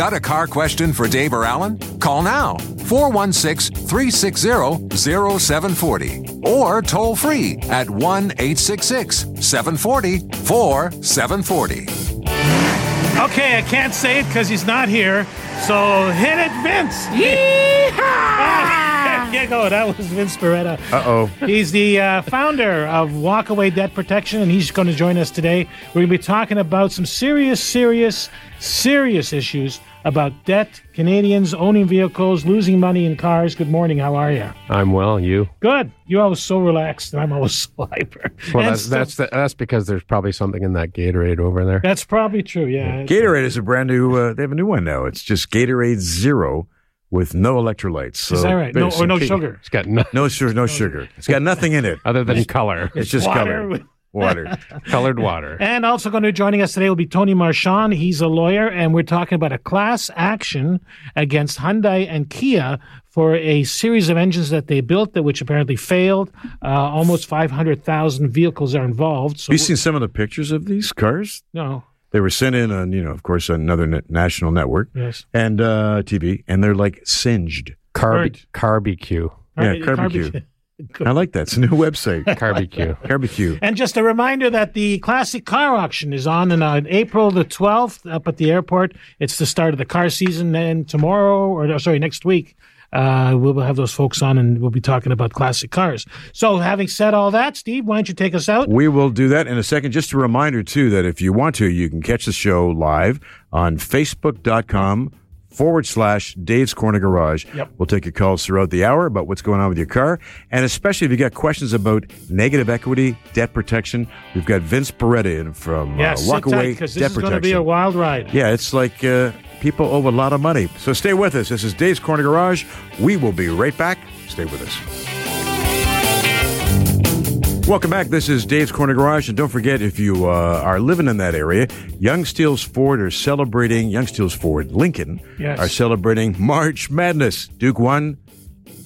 Got a car question for Dave or Alan? Call now 416 360 0740 or toll free at 1 866 740 4740. Okay, I can't say it because he's not here. So hit it, Vince. Yeehaw! yeah, go. That was Vince Beretta. Uh oh. He's the uh, founder of Walkaway Debt Protection, and he's going to join us today. We're going to be talking about some serious, serious, serious issues about debt, Canadians owning vehicles, losing money in cars. Good morning. How are you? I'm well. You? Good. You're always so relaxed, and I'm always so hyper. Well, that's so- that's the, that's because there's probably something in that Gatorade over there. that's probably true. Yeah. Gatorade is a brand new. Uh, they have a new one now. It's just Gatorade Zero with no electrolytes. So Is that right? No, or basically- no sugar. It's got no, No sugar. No sugar. It's got nothing in it. other than color, It's just Water color. with- Water. colored water. And also going to be joining us today will be Tony Merchant. He's a lawyer, and we're talking about a class action against Hyundai and Kia for a series of engines that they built that which apparently failed. Uh, almost 500,000 vehicles are involved. So, Have you seen some of the pictures of these cars? no, They were sent in on, you know, of course, another na- national network yes. and uh, TV, and they're like singed. Carb barbecue. Yeah, Carb- barbecue. I like that. It's a new website. Barbecue. Barbecue. And just a reminder that the classic car auction is on in uh, April the 12th up at the airport. It's the start of the car season. And tomorrow, or sorry, next week, uh, we'll have those folks on and we'll be talking about classic cars. So, having said all that, Steve, why don't you take us out? We will do that in a second. Just a reminder, too, that if you want to, you can catch the show live on facebook.com forward slash Dave's Corner Garage. Yep. We'll take your calls throughout the hour about what's going on with your car. And especially if you've got questions about negative equity, debt protection, we've got Vince Beretta in from Yes, uh, Walkaway Debt this is going to be a wild ride. yeah, it's like uh, people owe a lot of money. So stay with us. This is Dave's Corner Garage. We will be right back. Stay with us. Welcome back. This is Dave's Corner Garage. And don't forget, if you uh, are living in that area, Yonge Steeles Ford are celebrating, Yonge Steeles Ford Lincoln Yes. are celebrating March Madness. Duke won.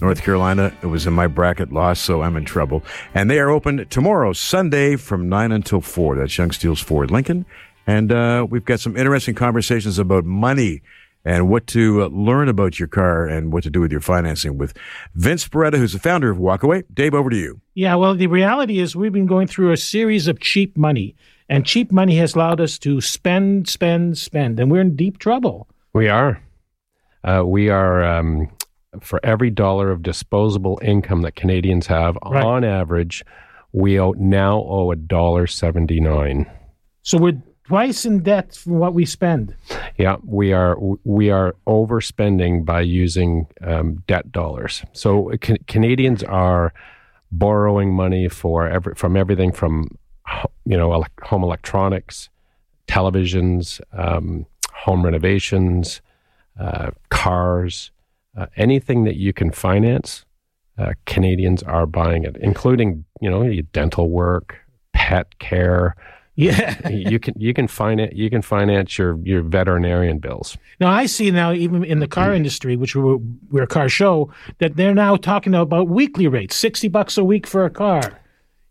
North Carolina, it was in my bracket, lost, so I'm in trouble. And they are open tomorrow, Sunday, from 9 until 4. That's Yonge Steeles Ford Lincoln. And uh, we've got some interesting conversations about money and what to uh, learn about your car and what to do with your financing with Vince Beretta, who's the founder of Walkaway. Dave, over to you. Yeah, well, the reality is we've been going through a series of cheap money, and cheap money has allowed us to spend, spend, spend, and we're in deep trouble. We are. Uh, we are um, for every dollar of disposable income that Canadians have, Right. on average, we owe, now owe a dollar seventy nine. So we're twice in debt for what we spend. Yeah, we are we are overspending by using um, debt dollars. So ca- Canadians are borrowing money for every, from everything from you know home electronics, televisions, um, home renovations, uh, cars, uh, anything that you can finance. Uh, Canadians are buying it, including you know dental work, pet care. Yeah. you can you can finance you can finance your your veterinarian bills. Now I see now even in the car industry, which we're, we're a car show, that they're now talking about weekly rates, sixty bucks a week for a car,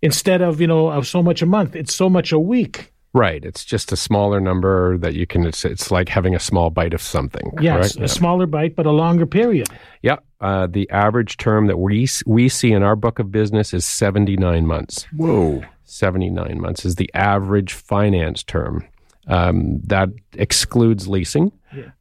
instead of you know of so much a month. It's so much a week. Right. It's just a smaller number that you can. It's it's like having a small bite of something. Yes, correct? a smaller bite, but a longer period. Yeah. Uh, the average term that we we see in our book of business is seventy nine months. Whoa. Seventy nine months is the average finance term. Um, that excludes leasing,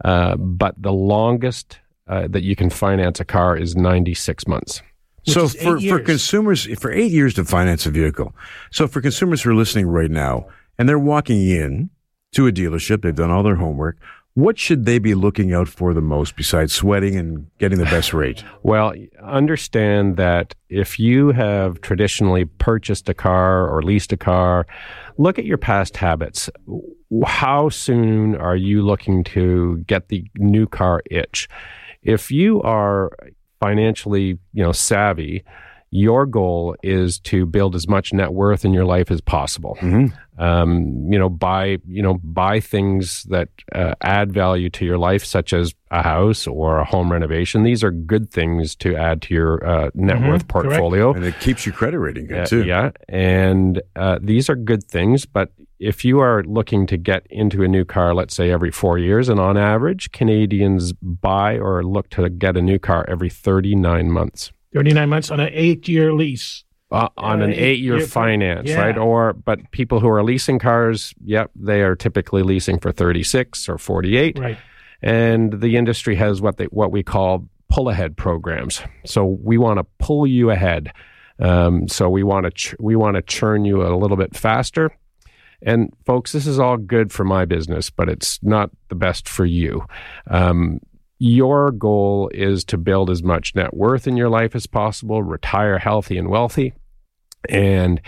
uh, but the longest uh, that you can finance a car is ninety six months. So for, for consumers, for eight years to finance a vehicle. So for consumers who are listening right now and they're walking in to a dealership, they've done all their homework. What should they be looking out for the most besides sweating and getting the best rate? Well, understand that if you have traditionally purchased a car or leased a car, look at your past habits. How soon are you looking to get the new car itch? If you are financially, you know, savvy, your goal is to build as much net worth in your life as possible. Mm-hmm. Um, you know, buy you know buy things that uh, add value to your life, such as a house or a home renovation. These are good things to add to your uh, net mm-hmm. worth portfolio, Correct. and it keeps your credit rating good uh, too. Yeah, and uh, these are good things, but if you are looking to get into a new car, let's say every four years, and on average, Canadians buy or look to get a new car every 39 months. 39 months on an eight year lease. Uh, on uh, an eight year finance, yeah. right? Or, but people who are leasing cars, yep, they are typically leasing for 36 or 48. Right. And the industry has what they, what we call pull ahead programs. So we want to pull you ahead. Um, so we want to, ch- we want to churn you a little bit faster. And folks, this is all good for my business, but it's not the best for you. Um, your goal is to build as much net worth in your life as possible, retire healthy and wealthy. And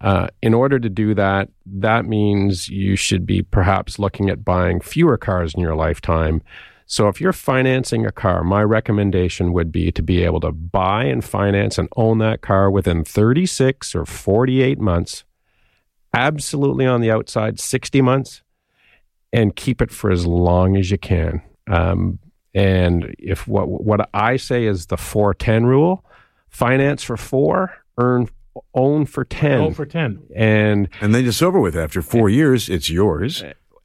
uh, in order to do that, that means you should be perhaps looking at buying fewer cars in your lifetime. So, if you're financing a car, my recommendation would be to be able to buy and finance and own that car within 36 or 48 months, absolutely on the outside, 60 months, and keep it for as long as you can. Um, and if what what I say is the four ten rule, finance for four, earn own for ten. Own for ten. And and then it's over with. After four years, it's yours.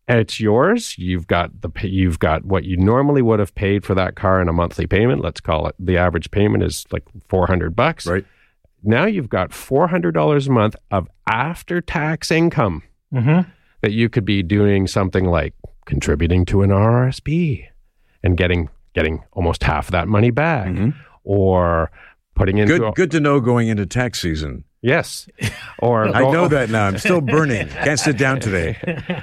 It's yours. You've got the you've got what you normally would have paid for that car in a monthly payment. Let's call it the average payment is like four hundred bucks. Right. Now you've got four hundred dollars a month of after tax income mm-hmm. that you could be doing something like contributing to an RSP and getting getting almost half of that money back, mm-hmm. or putting into good. A, good to know going into tax season. Yes, or I know that now. I'm still burning. Can't sit down today.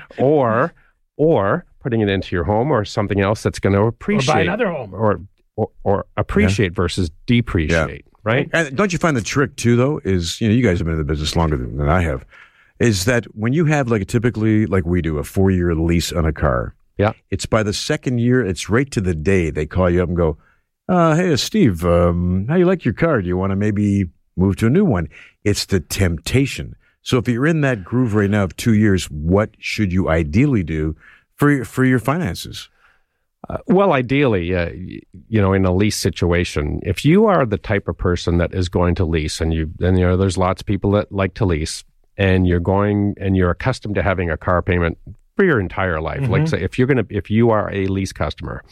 or or putting it into your home or something else that's going to appreciate. Or buy another home. Or or, or appreciate yeah. versus depreciate. Yeah. Right. And don't you find the trick too, though, is you know you guys have been in the business longer than, than I have, is that when you have like a typically like we do a four year lease on a car, yeah. It's by the second year, it's right to the day they call you up and go, uh, hey, Steve, um, how you like your car? Do you want to maybe move to a new one? It's the temptation. So if you're in that groove right now of two years, what should you ideally do for your, for your finances? Uh, well, ideally, uh, you know, in a lease situation, if you are the type of person that is going to lease, and you, and you know, there's lots of people that like to lease, and you're going and you're accustomed to having a car payment for your entire life. Mm-hmm. Like say, if you're gonna, if you are a lease customer,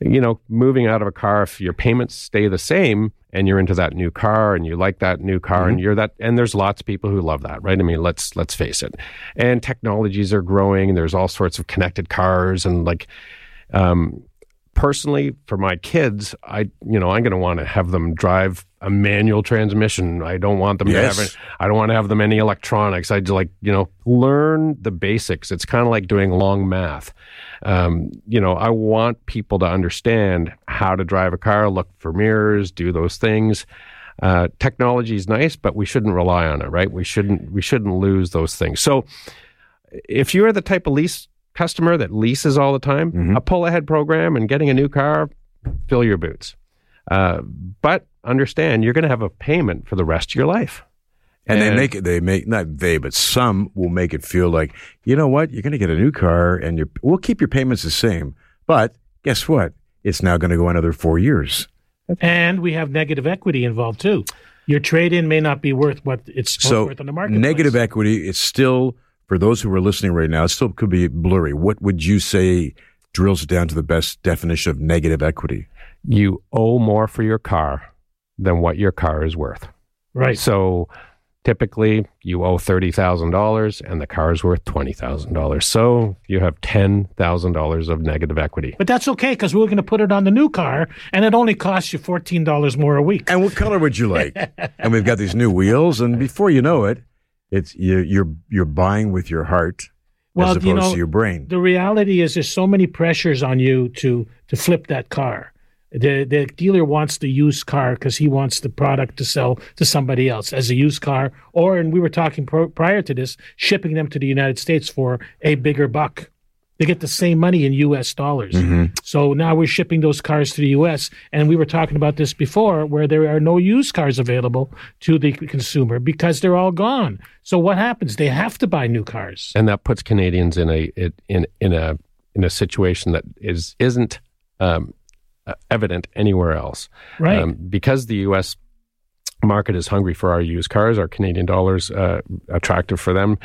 you know, moving out of a car, if your payments stay the same and you're into that new car and you like that new car mm-hmm. and you're that, and there's lots of people who love that, right? I mean, let's let's face it. And technologies are growing, and there's all sorts of connected cars and like. Um, personally, for my kids, I you know I'm going to want to have them drive a manual transmission. I don't want them yes. to have. Any, I don't want to have them any electronics. I'd like you know learn the basics. It's kind of like doing long math. Um, you know, I want people to understand how to drive a car, look for mirrors, do those things. Uh, technology is nice, but we shouldn't rely on it, right? We shouldn't we shouldn't lose those things. So, if you're the type of lease customer that leases all the time, mm-hmm. a pull ahead program and getting a new car, fill your boots. Uh, but understand you're going to have a payment for the rest of your life. And, and, they make it, they make, not they, but some will make it feel like, you know what, you're going to get a new car and you we'll keep your payments the same. But guess what? It's now going to go another four years. And we have negative equity involved too. Your trade in may not be worth what it's so worth on the market. Negative equity, is still for those who are listening right now, it still could be blurry. What would you say drills down to the best definition of negative equity? You owe more for your car than what your car is worth. Right. So typically you owe $30,000 and the car is worth $20,000. So you have $10,000 of negative equity. But that's okay because we're going to put it on the new car and it only costs you $14 more a week. And what color would you like? and we've got these new wheels and before you know it, it's you, you're you're buying with your heart. Well, as opposed you know, to your brain. The reality is, there's so many pressures on you to to flip that car. The the dealer wants the used car because he wants the product to sell to somebody else as a used car, or and we were talking pro- prior to this, shipping them to the United States for a bigger buck. They get the same money in U.S. dollars. So now we're shipping those cars to the U.S. And we were talking about this before, where there are no used cars available to the consumer because they're all gone. So what happens? They have to buy new cars. and that puts Canadians in a in in a in a situation that is isn't um, uh, evident anywhere else. Right. Um, because the U.S. market is hungry for our used cars, our Canadian dollars uh, attractive for them.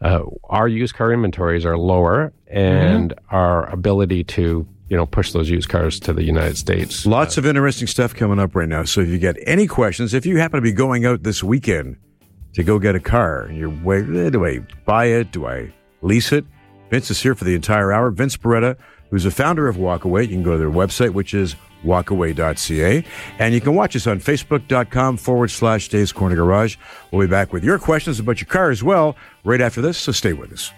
Uh, our used car inventories are lower, and our ability to you know push those used cars to the United States. Lots of interesting stuff coming up right now. So if you get any questions, if you happen to be going out this weekend to go get a car, and you're wait, eh, do I buy it? Do I lease it? Vince is here for the entire hour. Vince Beretta, who's the founder of Walkaway. You can go to their website, which is walkaway.ca. And you can watch us on facebook.com forward slash Dave's Corner Garage. We'll be back with your questions about your car as well right after this, so stay with us.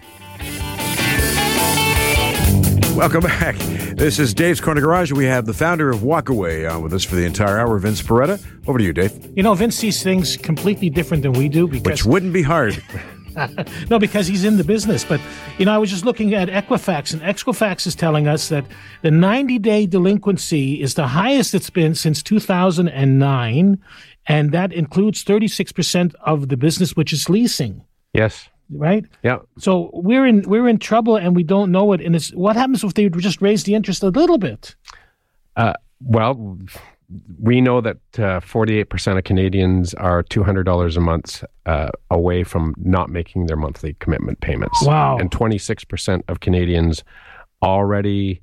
Welcome back. This is Dave's Corner Garage. We have the founder of Walkaway on with us for the entire hour, Vince Beretta. Over to you, Dave. You know, Vince sees things completely different than we do because Which wouldn't be hard. no, because he's in the business. But you know, I was just looking at Equifax, and Equifax is telling us that the 90-day delinquency is the highest it's been since 2009, and that includes 36% of the business, which is leasing. Yes. Right. Yeah. So we're in we're in trouble, and we don't know it. And it's what happens if they just raise the interest a little bit? Uh, well, we know that uh, 48% of Canadians are $200 a month uh, away from not making their monthly commitment payments. Wow. And 26% of Canadians already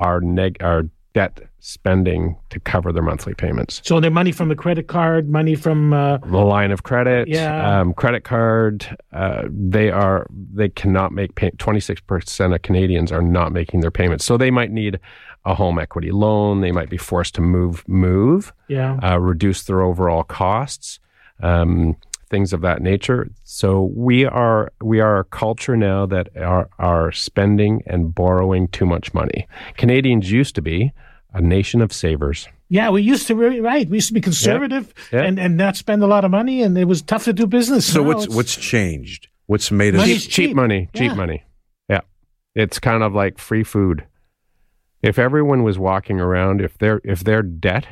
are neg- are debt spending to cover their monthly payments. So their money from the credit card, money from uh, The line of credit, Yeah. um, credit card, uh, they are they cannot make pay- 26% of Canadians are not making their payments. So they might need a home equity loan, they might be forced to move move yeah. uh, reduce their overall costs, um, things of that nature. So we are we are a culture now that are are spending and borrowing too much money. Canadians used to be a nation of savers. Yeah, we used to be right. We used to be conservative Yeah. and, and not spend a lot of money, and it was tough to do business. So Now what's it's- what's changed? What's made us? Cheap, cheap. money, cheap Yeah. money. Yeah, it's kind of like free food. If everyone was walking around, if their if their debt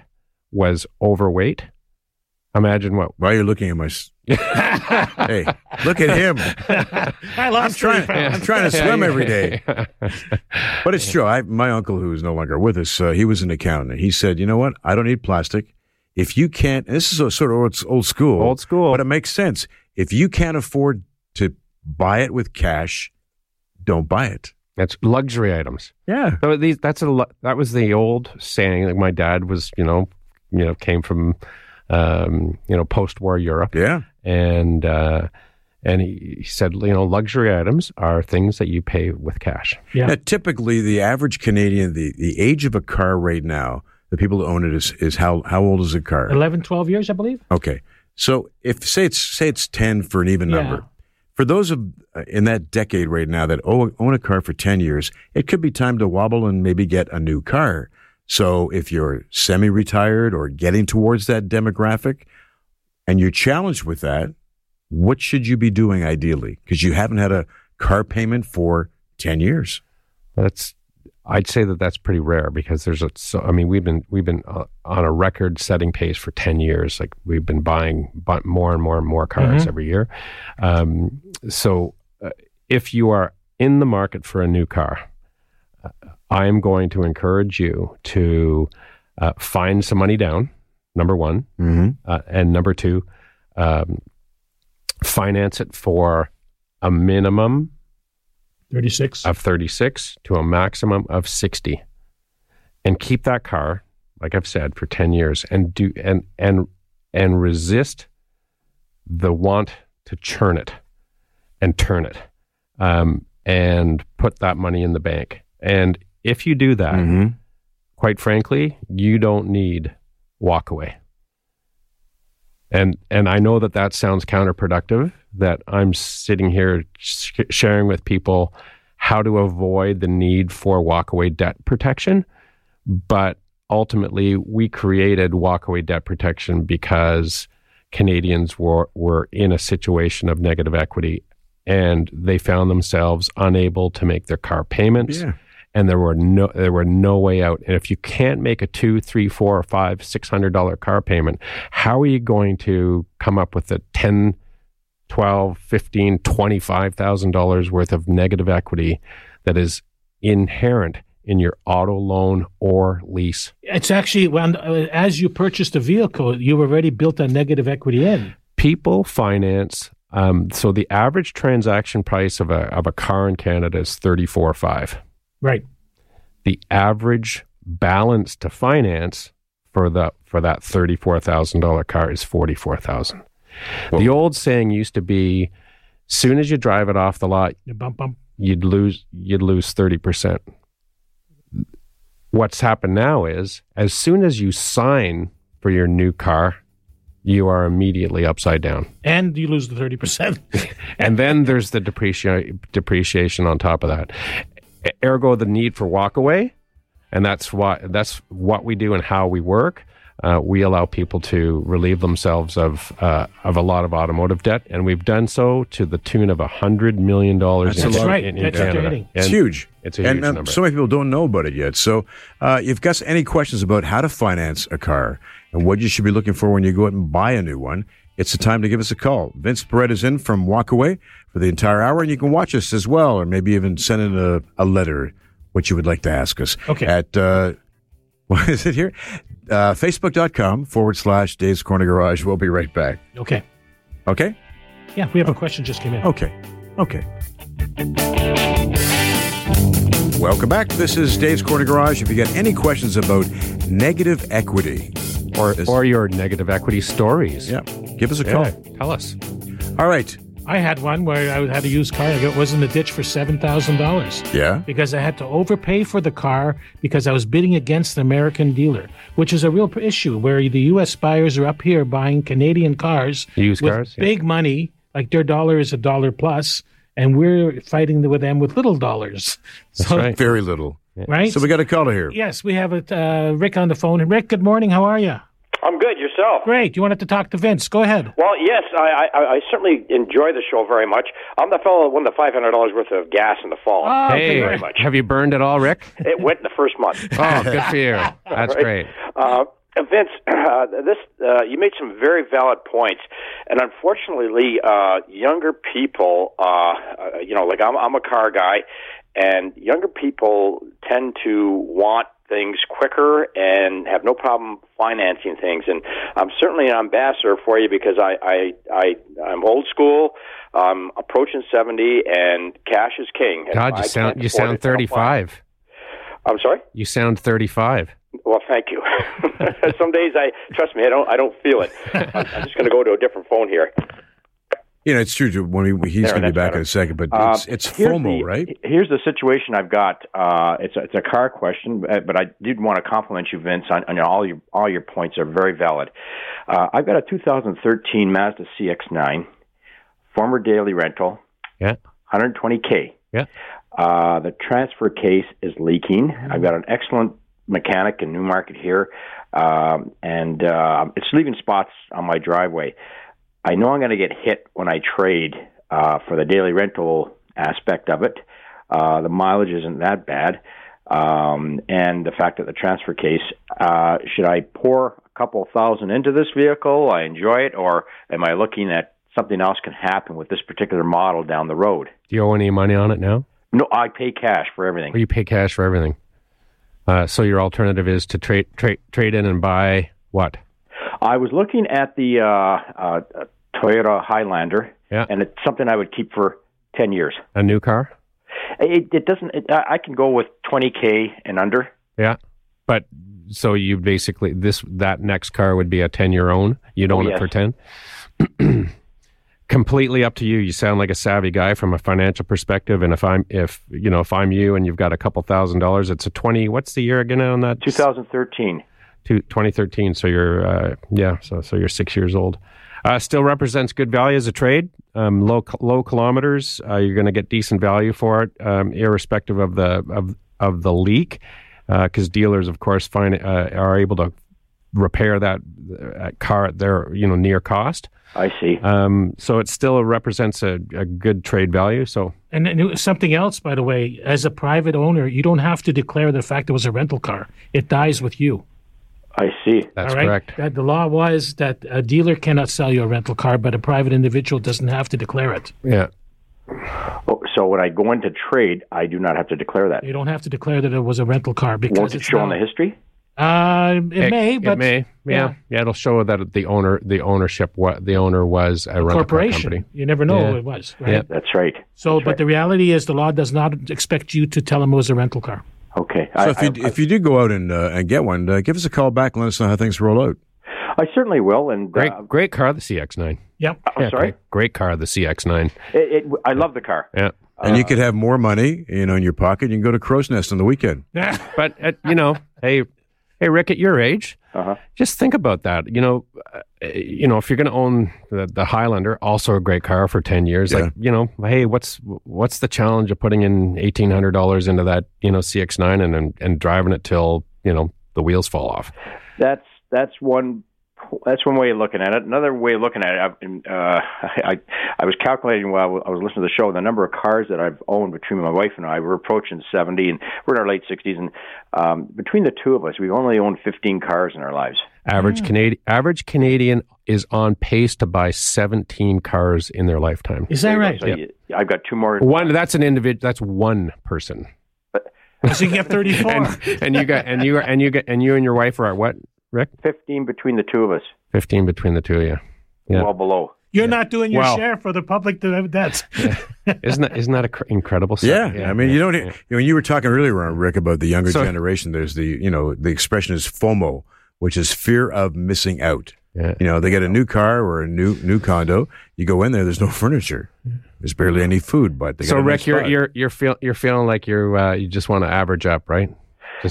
was overweight, imagine what. Why are you looking at my? s- hey, look at him. I I'm trying. pounds. I'm trying to swim every day. But it's true. I, my uncle, who is no longer with us, uh, he was an accountant. He said, "You know what? I don't need plastic. If you can't, and this is a sort of old, old school, Old school. but it makes sense. If you can't afford to buy it with cash, don't buy it. That's luxury items. Yeah, So these that's a that was the old saying. Like my dad was, you know, you know, came from, um, you know, post-war Europe, yeah. and uh, and he, he said, you know, luxury items are things that you pay with cash. Yeah. Now, typically, the average Canadian, the, the age of a car right now, the people who own it is is how how old is a car? 11, 12 years, I believe. Okay, so if say it's say it's ten for an even Yeah. number, for those of uh, in that decade right now that own, own a car for ten years, it could be time to wobble and maybe get a new car. So if you're semi-retired or getting towards that demographic, and you're challenged with that, what should you be doing ideally? Because you haven't had a car payment for ten years. That's I'd say that that's pretty rare because there's a so I mean we've been we've been uh, on a record setting pace for 10 years like we've been buying more and more and more cars every year um, so uh, if you are in the market for a new car uh, I am going to encourage you to uh, find some money down number one Mm-hmm. uh, and number two um, finance it for a minimum 36. of 36 to a maximum of 60 and keep that car like i've said for 10 years and do and and and resist the want to churn it and turn it um, and put that money in the bank and if you do that Mm-hmm. quite frankly you don't need walk away and and i know that that sounds counterproductive that i'm sitting here sh- sharing with people how to avoid the need for walkaway debt protection. But ultimately, we created walkaway debt protection because Canadians were, were in a situation of negative equity and they found themselves unable to make their car payments. Yeah. And there were no there were no way out. And if you can't make a two, three, four, or five, six hundred dollar car payment, how are you going to come up with a ten 12 15 25000 dollars worth of negative equity that is inherent in your auto loan or lease It's actually when uh, as you purchased a vehicle, you've already built a negative equity in. people finance um, so the average transaction price of a, of a car in canada is 34.5 Right. the average balance to finance for the for that $34000 car is 44000 the old saying used to be soon as you drive it off the lot bump bump. you'd lose you'd lose 30%. What's happened now is as soon as you sign for your new car, you are immediately upside down. And you lose the thirty percent. And then there's the depreciation depreciation on top of that. Ergo the need for walkaway, and that's what that's what we do and how we work. Uh, we allow people to relieve themselves of uh, of a lot of automotive debt, and we've done so to the tune of a hundred million dollars. That's in. That's right. in, in That's what Canada. It's huge. It's a huge and um, number. so many people don't know about it yet. So, uh, if you've got any questions about how to finance a car and what you should be looking for when you go out and buy a new one, it's the time to give us a call. Vince Beretta is in from Walkaway for the entire hour, and you can watch us as well, or maybe even send in a, a letter what you would like to ask us. Okay. At uh, what is it here? Uh, Facebook.com forward slash Dave's Corner Garage. We'll be right back. Okay. Okay. Yeah, we have a question just came in. Okay. Okay. Welcome back. This is Dave's Corner Garage. If you got any questions about negative equity, or This- or your negative equity stories. yeah, give us a Yeah, call. tell us. All right. I had one where I had a used car. It was in the ditch for seven thousand dollars. Yeah. because I had to overpay for the car because I was bidding against an American dealer, which is a real issue where the U.S. buyers are up here buying Canadian cars, Used with cars, yeah. big money, like their dollar is a dollar plus, and we're fighting with them with little dollars. So, right. Very little. Right? So we got a caller here. yes, we have a, uh, Rick on the phone. Rick, good morning. How are you? I'm good. Yourself? Great. You wanted to talk to Vince? Go ahead. Well, yes, I, I, I certainly enjoy the show very much. I'm the fellow that won the five hundred dollars worth of gas in the fall. Oh, Thank Hey, you very much. have you burned it all, Rick? It went in the first month. Oh, good for you. That's Right. great. Uh, Vince, uh, this uh, you made some very valid points, and unfortunately, uh, younger people, uh, uh, you know, like I'm, I'm a car guy, and younger people tend to want things quicker and have no problem financing things. And I'm certainly an ambassador for you because I, I, I I'm old school. I'm approaching seventy, and cash is king. God, you sound you sound it, I don't buy it. 35. I'm sorry. You sound 35. Well, thank you. Some days I trust me, I don't. I don't feel it. I'm, I'm just going to go to a different phone here. You know, it's true. Joe, When we, he's There, going to be back better. in a second, but Uh, it's, it's FOMO, the- right? Here's the situation I've got. Uh, it's a, it's a car question, but but I did want to compliment you, Vince, on, on all your all your points are very valid. Uh, I've got a 2013 Mazda CX-9, former daily rental, Yeah. 120k. Yeah. Uh, the transfer case is leaking. I've got an excellent mechanic in Newmarket here, um, and uh, it's leaving spots on my driveway. I know I'm going to get hit when I trade uh, for the daily rental aspect of it. Uh, the mileage isn't that bad, um, and the fact that the transfer case. Uh, should I pour a couple thousand into this vehicle? I enjoy it, or am I looking at something else can happen with this particular model down the road? Do you owe any money on it now? No, I pay cash for everything. Or you pay cash for everything? Uh, so your alternative is to trade trade trade in and buy what? I was looking at the uh, uh, Toyota Highlander, Yeah. and it's something I would keep for ten years. A new car? It, it doesn't. It, I I can go with twenty k and under. Yeah. But so you basically this that next car would be a 10 year own. You'd own it yes. for 10. Completely up to you. You sound like a savvy guy from a financial perspective and if I'm if you know if I'm you and you've got a couple thousand dollars it's a 20 what's the year again on that? 2013. Two- 2013 so you're uh, yeah so so you're 6 years old. Uh, still represents good value as a trade. Um, low low kilometers, uh, you're going to get decent value for it, um, irrespective of the of of the leak, because dealers, of course, find uh, are able to repair that uh, car at their you know near cost. I see. Um, so it still represents a, a good trade value. So And, and something else, by the way, as a private owner, you don't have to declare the fact it was a rental car. It dies with you. I see. that's all right? correct. That the law was that a dealer cannot sell you a rental car, but a private individual doesn't have to declare it. Yeah. Oh, so when I go into trade, I do not have to declare that. You don't have to declare that it was a rental car because Won't it it's show in the history? Uh, it, may, but it may. Yeah. yeah, It'll show that the owner, the ownership, what the owner was a rental car corporation. company. You never know Yeah. who it was, right? Yeah. That's right. So, but the reality is, the law does not expect you to tell them it was a rental car. Okay. So I, if you I, if you do go out and uh, and get one, uh, give us a call back and let us know how things roll out. I certainly will. And Great, uh, great car, the CX9. Yep. I'm Yeah, sorry. Great, great car, the CX9. It, it, I love the car. Yeah. And you could have more money, you know, in your pocket. You can go to Crow's Nest on the weekend. Yeah. But uh, you know, hey, hey, Rick, at your age, Uh-huh. just think about that. You know, uh, you know, if you're going to own the, the Highlander, also a great car for ten years, Yeah. like you know, hey, what's what's the challenge of putting in eighteen hundred dollars into that you know CX9 and, and and driving it till you know the wheels fall off? That's that's one that's one way of looking at it. Another way of looking at it, I've been, uh, I I was calculating while I was listening to the show the number of cars that I've owned between my wife and I. We're approaching seventy, and we're in our late sixties, and um, between the two of us, we've only owned fifteen cars in our lives. Average Canadian average Canadian is on pace to buy seventeen cars in their lifetime. Is that right? So you, I've got two more. One that's an individual. That's one person. So you get 34. and, and you got and you and you get and you and your wife are at what, Rick? Fifteen between the two of us. Fifteen between the two of you. Yeah. Well below. You're not doing your Wow. share for the public to debts. Isn't that isn't that a cr- incredible? Yeah, set? I mean, you don't. yeah. You know, you were talking earlier, on Rick, about the younger So- generation. There's the, you know, the expression is FOMO, which is fear of missing out. Yeah. You know, they get a new car or a new new condo. You go in there, there's no furniture. There's barely any food, but they So got a Rick, nice you're spot. you're you're feel you're feeling like you're uh, you just want to average up, right?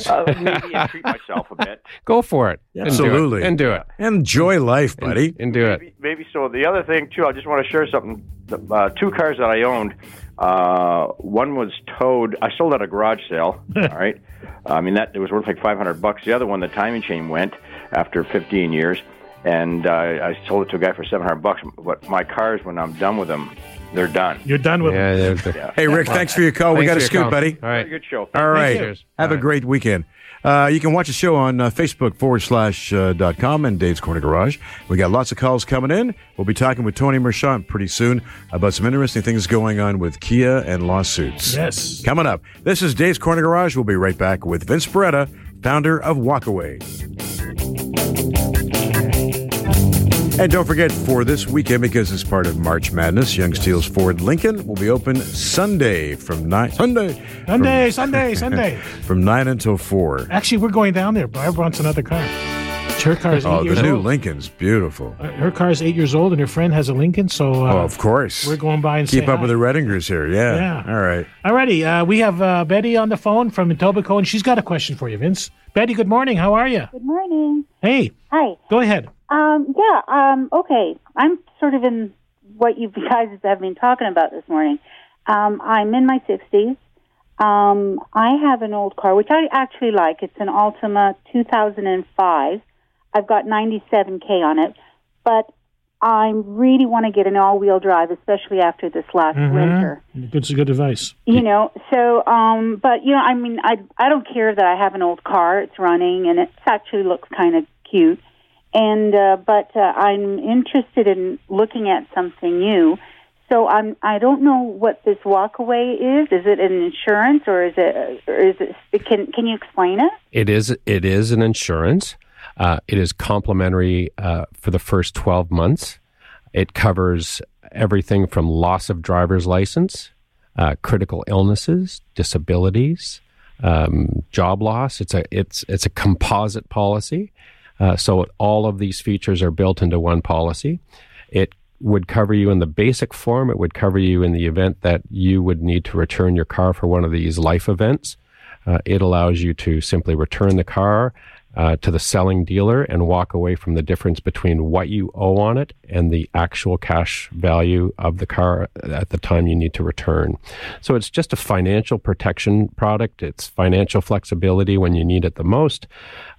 Just Uh, maybe and treat myself a bit. go for it. And do it. Absolutely. and do it. enjoy life, buddy. And do it. Maybe, maybe so. The other thing too, I just want to share something. The, Uh, two cars that I owned. Uh, one was towed. I sold at a garage sale. all right. I mean that it was worth like five hundred bucks. The other one, the timing chain went after fifteen years, and uh, I sold it to a guy for seven hundred bucks. But my cars, when I'm done with them, they're done. You're done with Yeah, it. they're- they're- Hey, Rick, thanks for your call. we got a for your scoot, call. buddy. All right. Good show. All right. you. Have a great weekend. Uh, you can watch the show on uh, Facebook forward slash uh, dot com and Dave's Corner Garage. We got lots of calls coming in. We'll be talking with Tony Merchant pretty soon about some interesting things going on with Kia and lawsuits. Yes. Coming up, this is Dave's Corner Garage. We'll be right back with Vince Beretta, founder of Walkaway. And don't forget for this weekend, because it's part of March Madness, Yonge Steeles Ford Lincoln will be open Sunday from nine Sunday Sunday, Sunday, Sunday. from nine until four. Actually, we're going down there. Barb wants another car. Her car is eight Oh, years the new. Lincoln's beautiful. Uh, Her car is eight years old, and her friend has a Lincoln. So uh, oh, of course. we're going by and Keep say up hi. with the Reddingers here. Yeah. Yeah. All right. Alrighty, uh, we have uh, Betty on the phone from Etobicoke, and she's got a question for you, Vince. Betty, good morning. How are you? Good morning. Hey, Hi. go ahead. Um, yeah, um, okay. I'm sort of in what you guys have been talking about this morning. Um, I'm in my 60s. Um, I have an old car, which I actually like. It's an Altima 2005. I've got 97K on it, but I really want to get an all-wheel drive, especially after this last winter. Good, good advice. you know so um but you know i mean i i don't care that i have an old car it's running and it actually looks kind of cute and uh but uh, i'm interested in looking at something new so i'm i don't know what this walkaway is is it an insurance or is it or is it can can you explain it It is it is an insurance. Uh, it is complimentary uh, for the first twelve months. It covers everything from loss of driver's license, uh, critical illnesses, disabilities, um, job loss. It's a it's it's a composite policy. Uh, so all of these features are built into one policy. It would cover you in the basic form. It would cover you in the event that you would need to return your car for one of these life events. Uh, it allows you to simply return the car uh, to the selling dealer and walk away from the difference between what you owe on it and the actual cash value of the car at the time you need to return. So it's just a financial protection product. It's financial flexibility when you need it the most.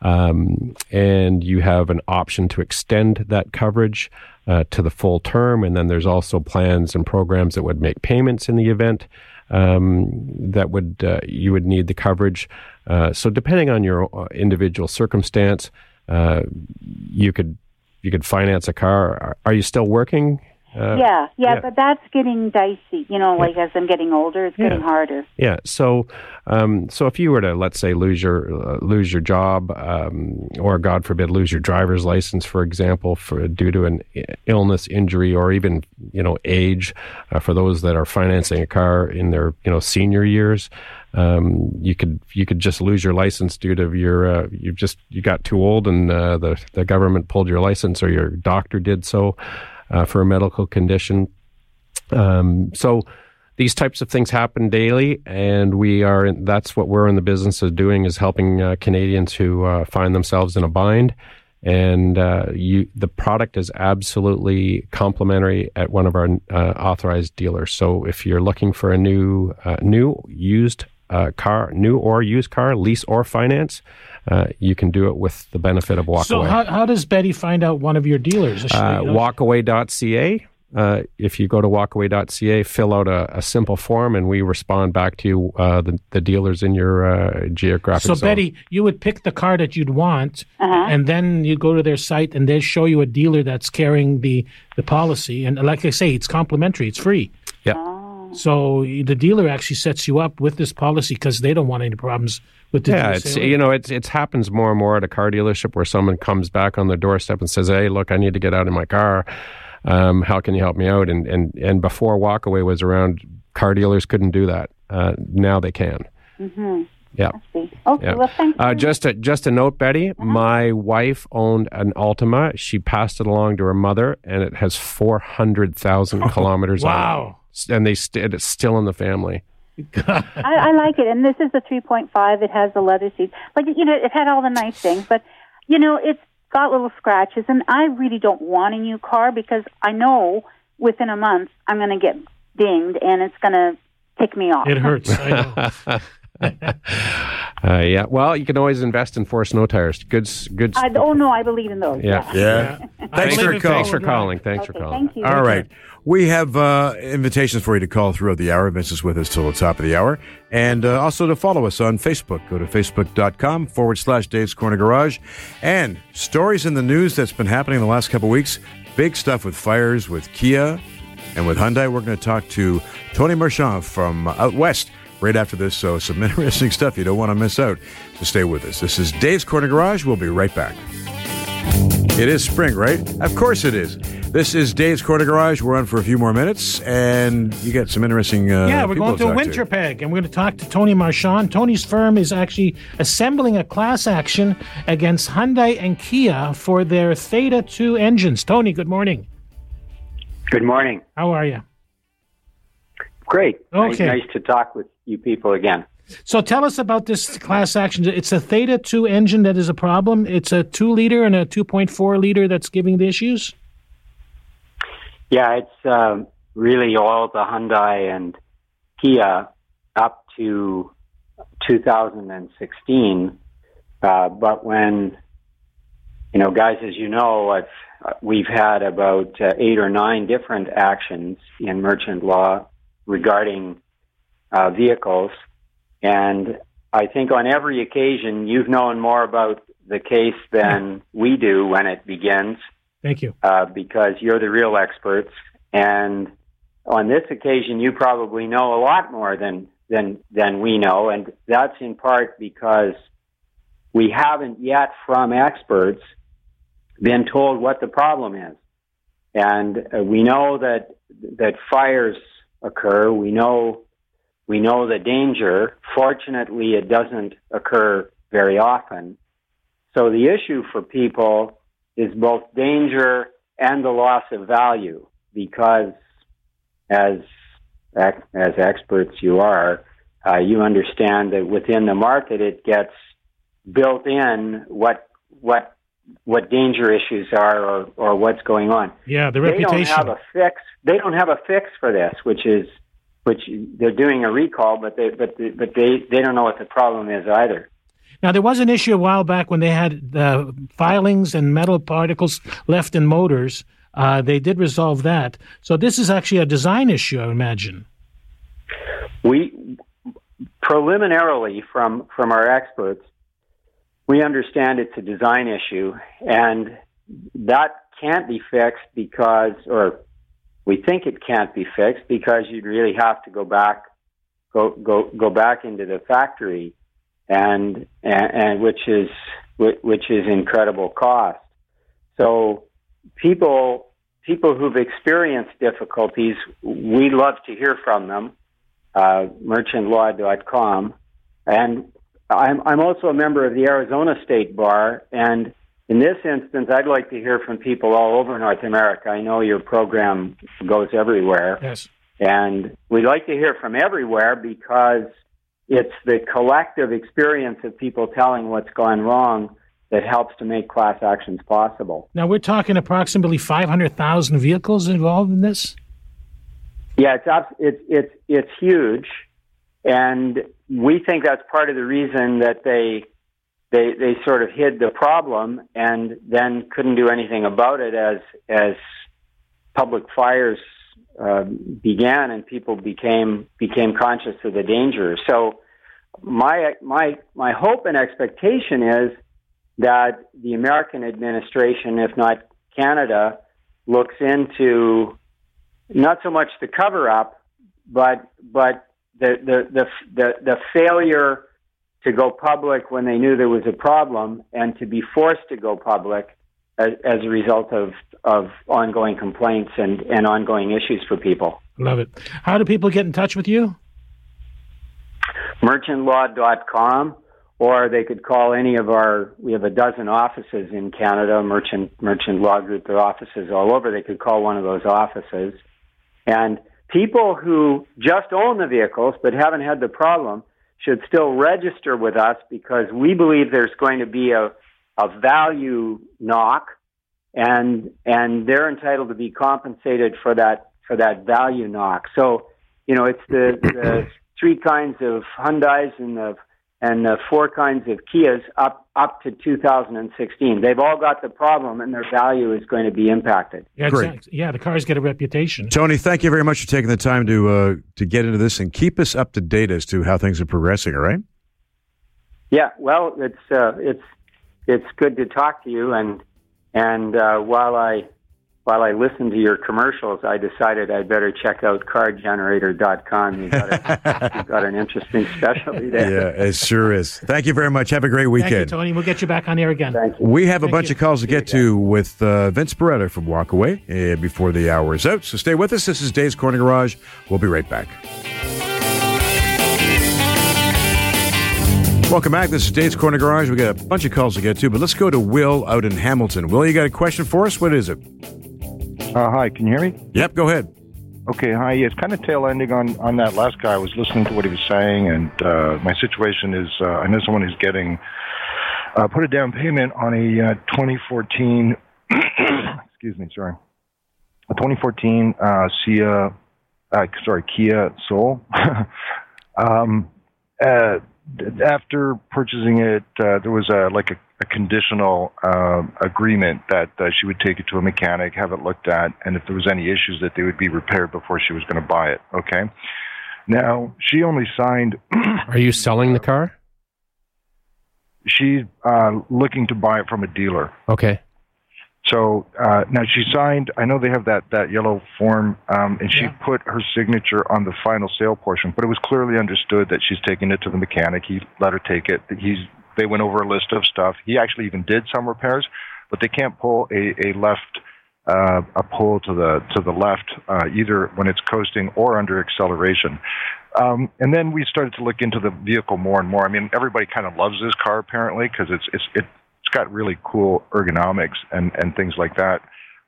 Um, and you have an option to extend that coverage. Uh, to the full term, and then there's also plans and programs that would make payments in the event um, that would uh, you would need the coverage. Uh, so depending on your uh, individual circumstance, uh, you could you could finance a car. Are, are you still working? Uh, yeah, yeah, yeah, but that's getting dicey. You know, like yeah. as I'm getting older, it's yeah. getting harder. Yeah. So, um, so if you were to let's say lose your uh, lose your job, um, or God forbid lose your driver's license, for example, for due to an illness, injury, or even you know age, uh, for those that are financing a car in their you know senior years, um, you could you could just lose your license due to your uh, you just you got too old and uh, the the government pulled your license or your doctor did so uh, for a medical condition. Um, so these types of things happen daily, and we are in, that's what we're in the business of doing is helping uh, Canadians who uh, find themselves in a bind. And uh, you, the product is absolutely complimentary at one of our uh, authorized dealers. So if you're looking for a new, uh, new used car, new or used car, lease or finance, uh, you can do it with the benefit of Walkaway. So, how, how does Betty find out one of your dealers? Uh, walkaway.ca. Uh, if you go to walkaway.ca, fill out a, a, simple form, and we respond back to you, uh, the, the dealers in your uh, geographic so, zone. Betty, you would pick the car that you'd want, uh-huh. and then you go to their site, and they show you a dealer that's carrying the, the policy. And like I say, it's complimentary, it's free. Yeah. So the dealer actually sets you up with this policy because they don't want any problems with the yeah, it's you know it's it happens more and more at a car dealership where someone comes back on the doorstep and says, "Hey, look, I need to get out of my car. Um, how can you help me out?" And and and before Walkaway was around, car dealers couldn't do that. Uh, now they can. Mm-hmm. Yeah. Okay. Yeah. Well, thank uh, just a just a note, Betty. Uh-huh. My wife owned an Altima. She passed it along to her mother, and it has four hundred thousand kilometers. wow! And they st- it's still in the family. I, I like it, and this is the 3.5. It has the leather seats, like you know, it had all the nice things, but you know, it's got little scratches, and I really don't want a new car because I know within a month I'm going to get dinged, and it's going to tick me off. It hurts. uh, yeah. Well, you can always invest in four snow tires. Good. Good. I, oh no, I believe in those. Yeah. Yeah. yeah. Thanks, for Thanks for calling. Thanks okay, for calling. Thank you. All right. We have uh, invitations for you to call throughout the hour. Vince is with us till the top of the hour. And uh, also to follow us on Facebook. Go to facebook.com forward slash Dave's Corner Garage. And stories in the news that's been happening in the last couple weeks. Big stuff with fires with Kia and with Hyundai. We're going to talk to Tony Merchant from out west right after this. So some interesting stuff you don't want to miss out. So stay with us. This is Dave's Corner Garage. We'll be right back. It is spring, right? Of course it is. This is Dave's Corner Garage. We're on for a few more minutes, and you got some interesting. Uh, yeah, we're going to, to Winterpeg, and we're going to talk to Tony Merchant. Tony's firm is actually assembling a class action against Hyundai and Kia for their Theta 2 engines. Tony, good morning. Good morning. How are you? Great. Okay. Nice, nice to talk with you people again. So tell us about this class action. It's a Theta 2 engine that is a problem. It's a 2 liter and a 2.4 liter that's giving the issues? Yeah, it's um, really all the Hyundai and Kia up to 2016. Uh, but when, you know, guys, as you know, I've, uh, we've had about uh, eight or nine different actions in merchant law regarding uh, vehicles. And I think on every occasion, you've known more about the case than we do when it begins. Thank you. Uh, because you're the real experts. And on this occasion, you probably know a lot more than, than, than we know. And that's in part because we haven't yet, from experts, been told what the problem is. And uh, we know that, that fires occur. We know we know the danger. Fortunately, it doesn't occur very often. So the issue for people is both danger and the loss of value because as as experts you are, uh, you understand that within the market it gets built in what what what danger issues are or, or what's going on. Yeah, the They reputation. don't have a fix. They don't have a fix for this, which is which they're doing a recall, but they but they, but they they don't know what the problem is either. Now, there was an issue a while back when they had uh, filings and metal particles left in motors. Uh, they did resolve that. So this is actually a design issue, I imagine. We preliminarily from from our experts, we understand it's a design issue, and that can't be fixed because, or we think it can't be fixed because you'd really have to go back, go go go back into the factory, and and, and which is which is incredible cost. So people people who've experienced difficulties, we love to hear from them. Uh, merchantlaw.com, and I'm I'm also a member of the Arizona State Bar, and in this instance, I'd like to hear from people all over North America. I know your program goes everywhere. Yes. And we'd like to hear from everywhere because it's the collective experience of people telling what's gone wrong that helps to make class actions possible. Now, we're talking approximately 500,000 vehicles involved in this? Yeah, it's it's it's it's huge, and we think that's part of the reason that they they they sort of hid the problem and then couldn't do anything about it as as public fires uh, began and people became became conscious of the danger. So my my my hope and expectation is that the American administration, if not Canada, looks into not so much the cover up, but but the the the the, the failure to go public when they knew there was a problem and to be forced to go public as, as a result of of ongoing complaints and, and ongoing issues for people. Love it. How do people get in touch with you? Merchantlaw.com, or they could call any of our. We have a dozen offices in Canada. Merchant Merchant Law Group, their offices all over. They could call one of those offices, and people who just own the vehicles but haven't had the problem should still register with us because we believe there's going to be a a value knock, and and they're entitled to be compensated for that for that value knock. So, you know, it's the, the three kinds of Hyundai's and the and the four kinds of Kias up up to 2016. They've all got the problem, and their value is going to be impacted. Yeah, Great. exact- yeah, the cars get a reputation. Tony, thank you very much for taking the time to uh, to get into this and keep us up to date as to how things are progressing. All right. Yeah, well, it's uh, it's it's good to talk to you, and and uh, while I while I listened to your commercials, I decided I'd better check out CarGenerator.com. You got a, you got an interesting specialty there. Yeah, it sure is. Thank you very much. Have a great weekend. Thank you, weekend. Tony. We'll get you back on air again. Thank you. We have a bunch you. of calls to get to with uh, Vince Beretta from Walkaway uh, before the hour is out. So stay with us. This is Dave's Corner Garage. We'll be right back. Welcome back. This is Dave's Corner Garage. We got a bunch of calls to get to, but let's go to Will out in Hamilton. Will, you got a question for us? What is it? Uh, hi, can you hear me? Yep, go ahead. Okay, hi. It's kind of tail ending on, on that last guy. I was listening to what he was saying, and uh, my situation is uh, I know someone who's getting uh, put a down payment on a uh, 2014, excuse me, sorry, a 2014 uh, Kia, uh, sorry, Kia Soul. um, uh, after purchasing it, uh, there was a like a, a conditional uh, agreement that uh, she would take it to a mechanic, have it looked at, and if there was any issues, that they would be repaired before she was going to buy it. Okay. Now she only signed. Are you selling the car? she's uh, looking to buy it from a dealer. Okay. So uh, now she signed. I know they have that that yellow form, um, and she Yeah. put her signature on the final sale portion. But it was clearly understood that she's taking it to the mechanic. He let her take it. He's they went over a list of stuff. He actually even did some repairs, but they can't pull a, a left uh, a pull to the to the left uh, either when it's coasting or under acceleration. Um, and then we started to look into the vehicle more and more. I mean, everybody kind of loves this car apparently because it's it's it, it's got really cool ergonomics and and things like that.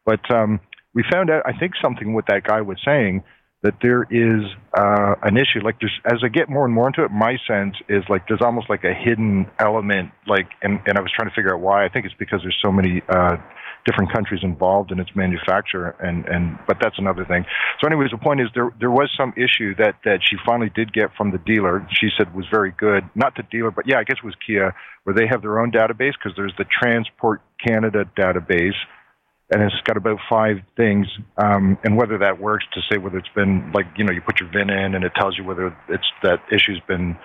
But um, we found out, I think, something what that guy was saying that there is uh, an issue. Like there's, as I get more and more into it, my sense is like there's almost like a hidden element. Like, and and I was trying to figure out why. I think it's because there's so many uh, different countries involved in its manufacture, and and but that's another thing. So, anyways, the point is there there was some issue that that she finally did get from the dealer. She said was very good, not the dealer, but yeah, I guess it was Kia, where they have their own database because there's the Transport Canada database and it's got about five things, um, and whether that works to say whether it's been like you know you put your VIN in and it tells you whether it's that issue's been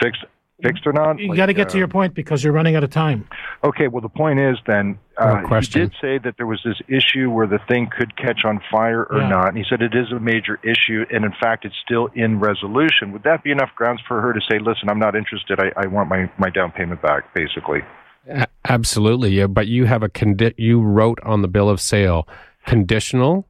fixed fixed or not. You Like, got to get uh, to your point because you're running out of time. Okay, well the point is then uh, he did say that there was this issue where the thing could catch on fire or Yeah. not, and he said it is a major issue, and in fact it's still in resolution. Would that be enough grounds for her to say, "Listen, I'm not interested. I, I want my my down payment back," basically? Absolutely, yeah. But you have a condi- you wrote on the bill of sale conditional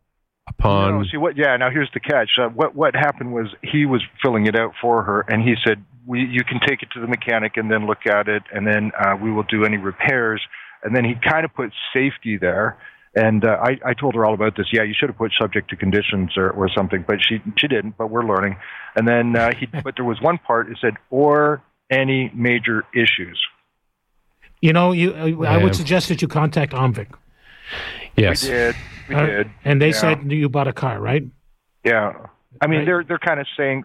upon. No, see what? Yeah. Now here's the catch. Uh, what what happened was he was filling it out for her, and he said, "We you can take it to the mechanic and then look at it, and then uh, we will do any repairs." And then he kind of put safety there. And uh, I, I told her all about this. Yeah, you should have put subject to conditions or, or something, but she she didn't. But we're learning. And then uh, he, but there was one part. It said or any major issues. You know, you I Yeah. would suggest that you contact Omvic. yes, We did. We Uh, did. And they Yeah. said you bought a car, right? Yeah. I mean, Right. they're they're kind of saying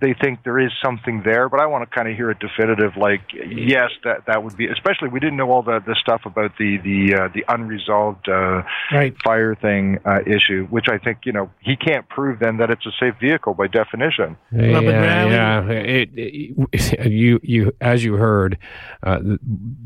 they think there is something there, but I want to kind of hear a definitive, like yes, that that would be. Especially, we didn't know all the the stuff about the the uh, the unresolved uh, Right. fire thing uh, issue, which I think you know he can't prove then that it's a safe vehicle by definition. yeah, yeah. It, it- you you as you heard, uh,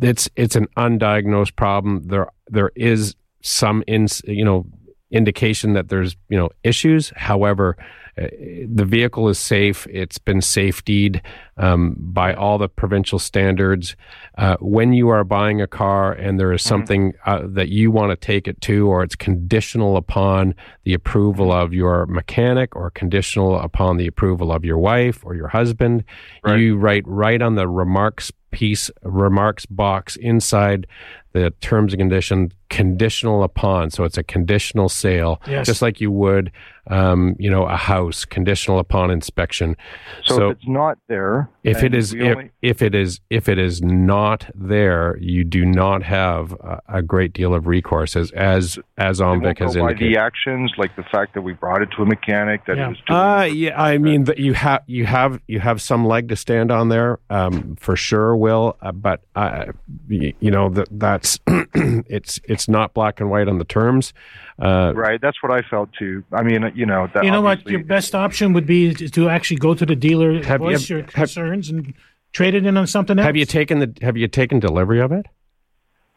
it's it's an undiagnosed problem. There there is some in you know indication that there's you know issues. However, the vehicle is safe. It's been safetied um, by all the provincial standards. Uh, when you are buying a car and there is something uh, that you want to take it to, or it's conditional upon the approval of your mechanic, or conditional upon the approval of your wife or your husband, Right. you write right on the remarks piece, remarks box inside the terms and conditions, conditional upon. So it's a conditional sale, Yes. just like you would, um, you know, a house, conditional upon inspection. So, So, if it's not there, if it is if, only- if it is if it is not there, you do not have a, a great deal of recourse, as as as won't has indicated. the actions, like the fact that we brought it to a mechanic, that Yeah. it was. doing- Uh, yeah, I mean that you have you have you have some leg to stand on there, um, for sure, Will. Uh, but uh, y- you know that that's it's it's not black and white on the terms. Uh, Right, that's what I felt too. I mean, you know, that You know what? Your best option would be to to actually go to the dealer, Have you- voice your have- concerns, and trade it in on something else. have you taken the Have you taken delivery of it?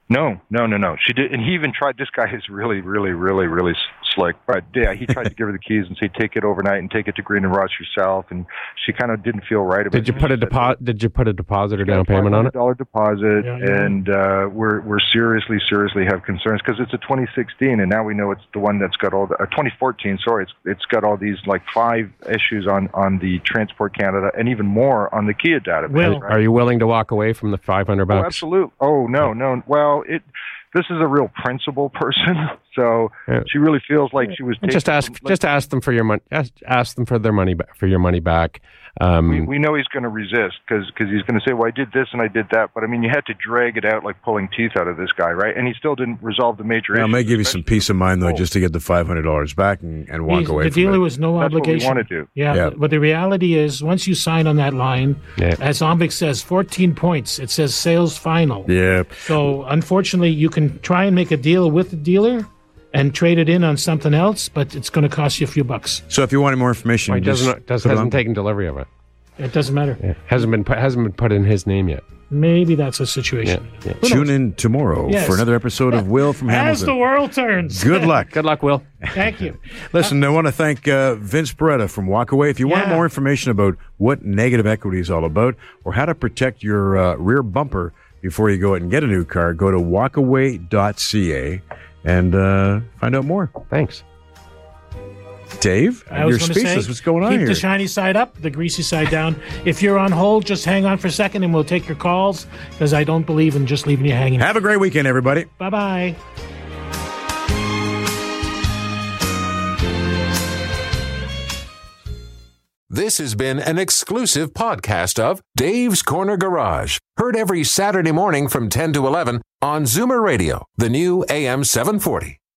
No, no, no, no. She did, and he even tried. This guy is really, really, really, really slick. But yeah, he tried to give her the keys and say, "Take it overnight and take it to Green and Ross yourself." And she kind of didn't feel right about. Did you it. put a deposit? Did you put a deposit or down payment on it? Dollar deposit, Yeah, yeah. and uh, we're we're seriously, seriously have concerns because it's a 2016, and now we know it's the one that's got all the uh, 2014. Sorry, it's it's got all these like five issues on on the Transport Canada, and even more on the Kia database. Will, right? Are you willing to walk away from the 500 bucks? absolutely. Oh, no, no. Well, it. This is a real principal person, so Yeah. she really feels like she was. And just taking- ask, like, just ask them for your money. Ask, ask them for their money back, for your money back. Um, we, we know he's going to resist because because he's going to say, "Well, I did this and I did that," but I mean, you had to drag it out like pulling teeth out of this guy, right? And he still didn't resolve the major Yeah, it issue. may give you some peace of mind though, just to get the five hundred dollars back and, and walk He's- away the from dealer it. was no That's what we obligation. wanna do. Yeah, Yeah. but the reality is, once you sign on that line, Yeah. as Omvic says, 14 points. It says sales final. yeah, So unfortunately, you can try and make a deal with the dealer and trade it in on something else, but it's going to cost you a few bucks. So if you want any more information, Well, he just doesn't does, put it hasn't taken delivery of it. It doesn't matter. Hasn't been put, hasn't been put in his name yet. Maybe that's a situation. Yeah. Who Tune in tomorrow Yes. for another episode of Will from Hamilton. As the world turns. Good luck. Good luck, Will. Thank you. Listen, I want to thank uh, Vince Beretta from Walkaway. If you want more information about what negative equity is all about or how to protect your uh, rear bumper before you go out and get a new car, go to walkaway.ca and uh, find out more. Thanks. Dave, I was you're gonna speechless. Say, What's going on keep here? the shiny side up, the greasy side down. If you're on hold, just hang on for a second and we'll take your calls because I don't believe in just leaving you hanging. Have a great weekend, everybody. Bye bye. This has been an exclusive podcast of Dave's Corner Garage, heard every Saturday morning from 10 to 11 on Zoomer Radio, the new AM 740.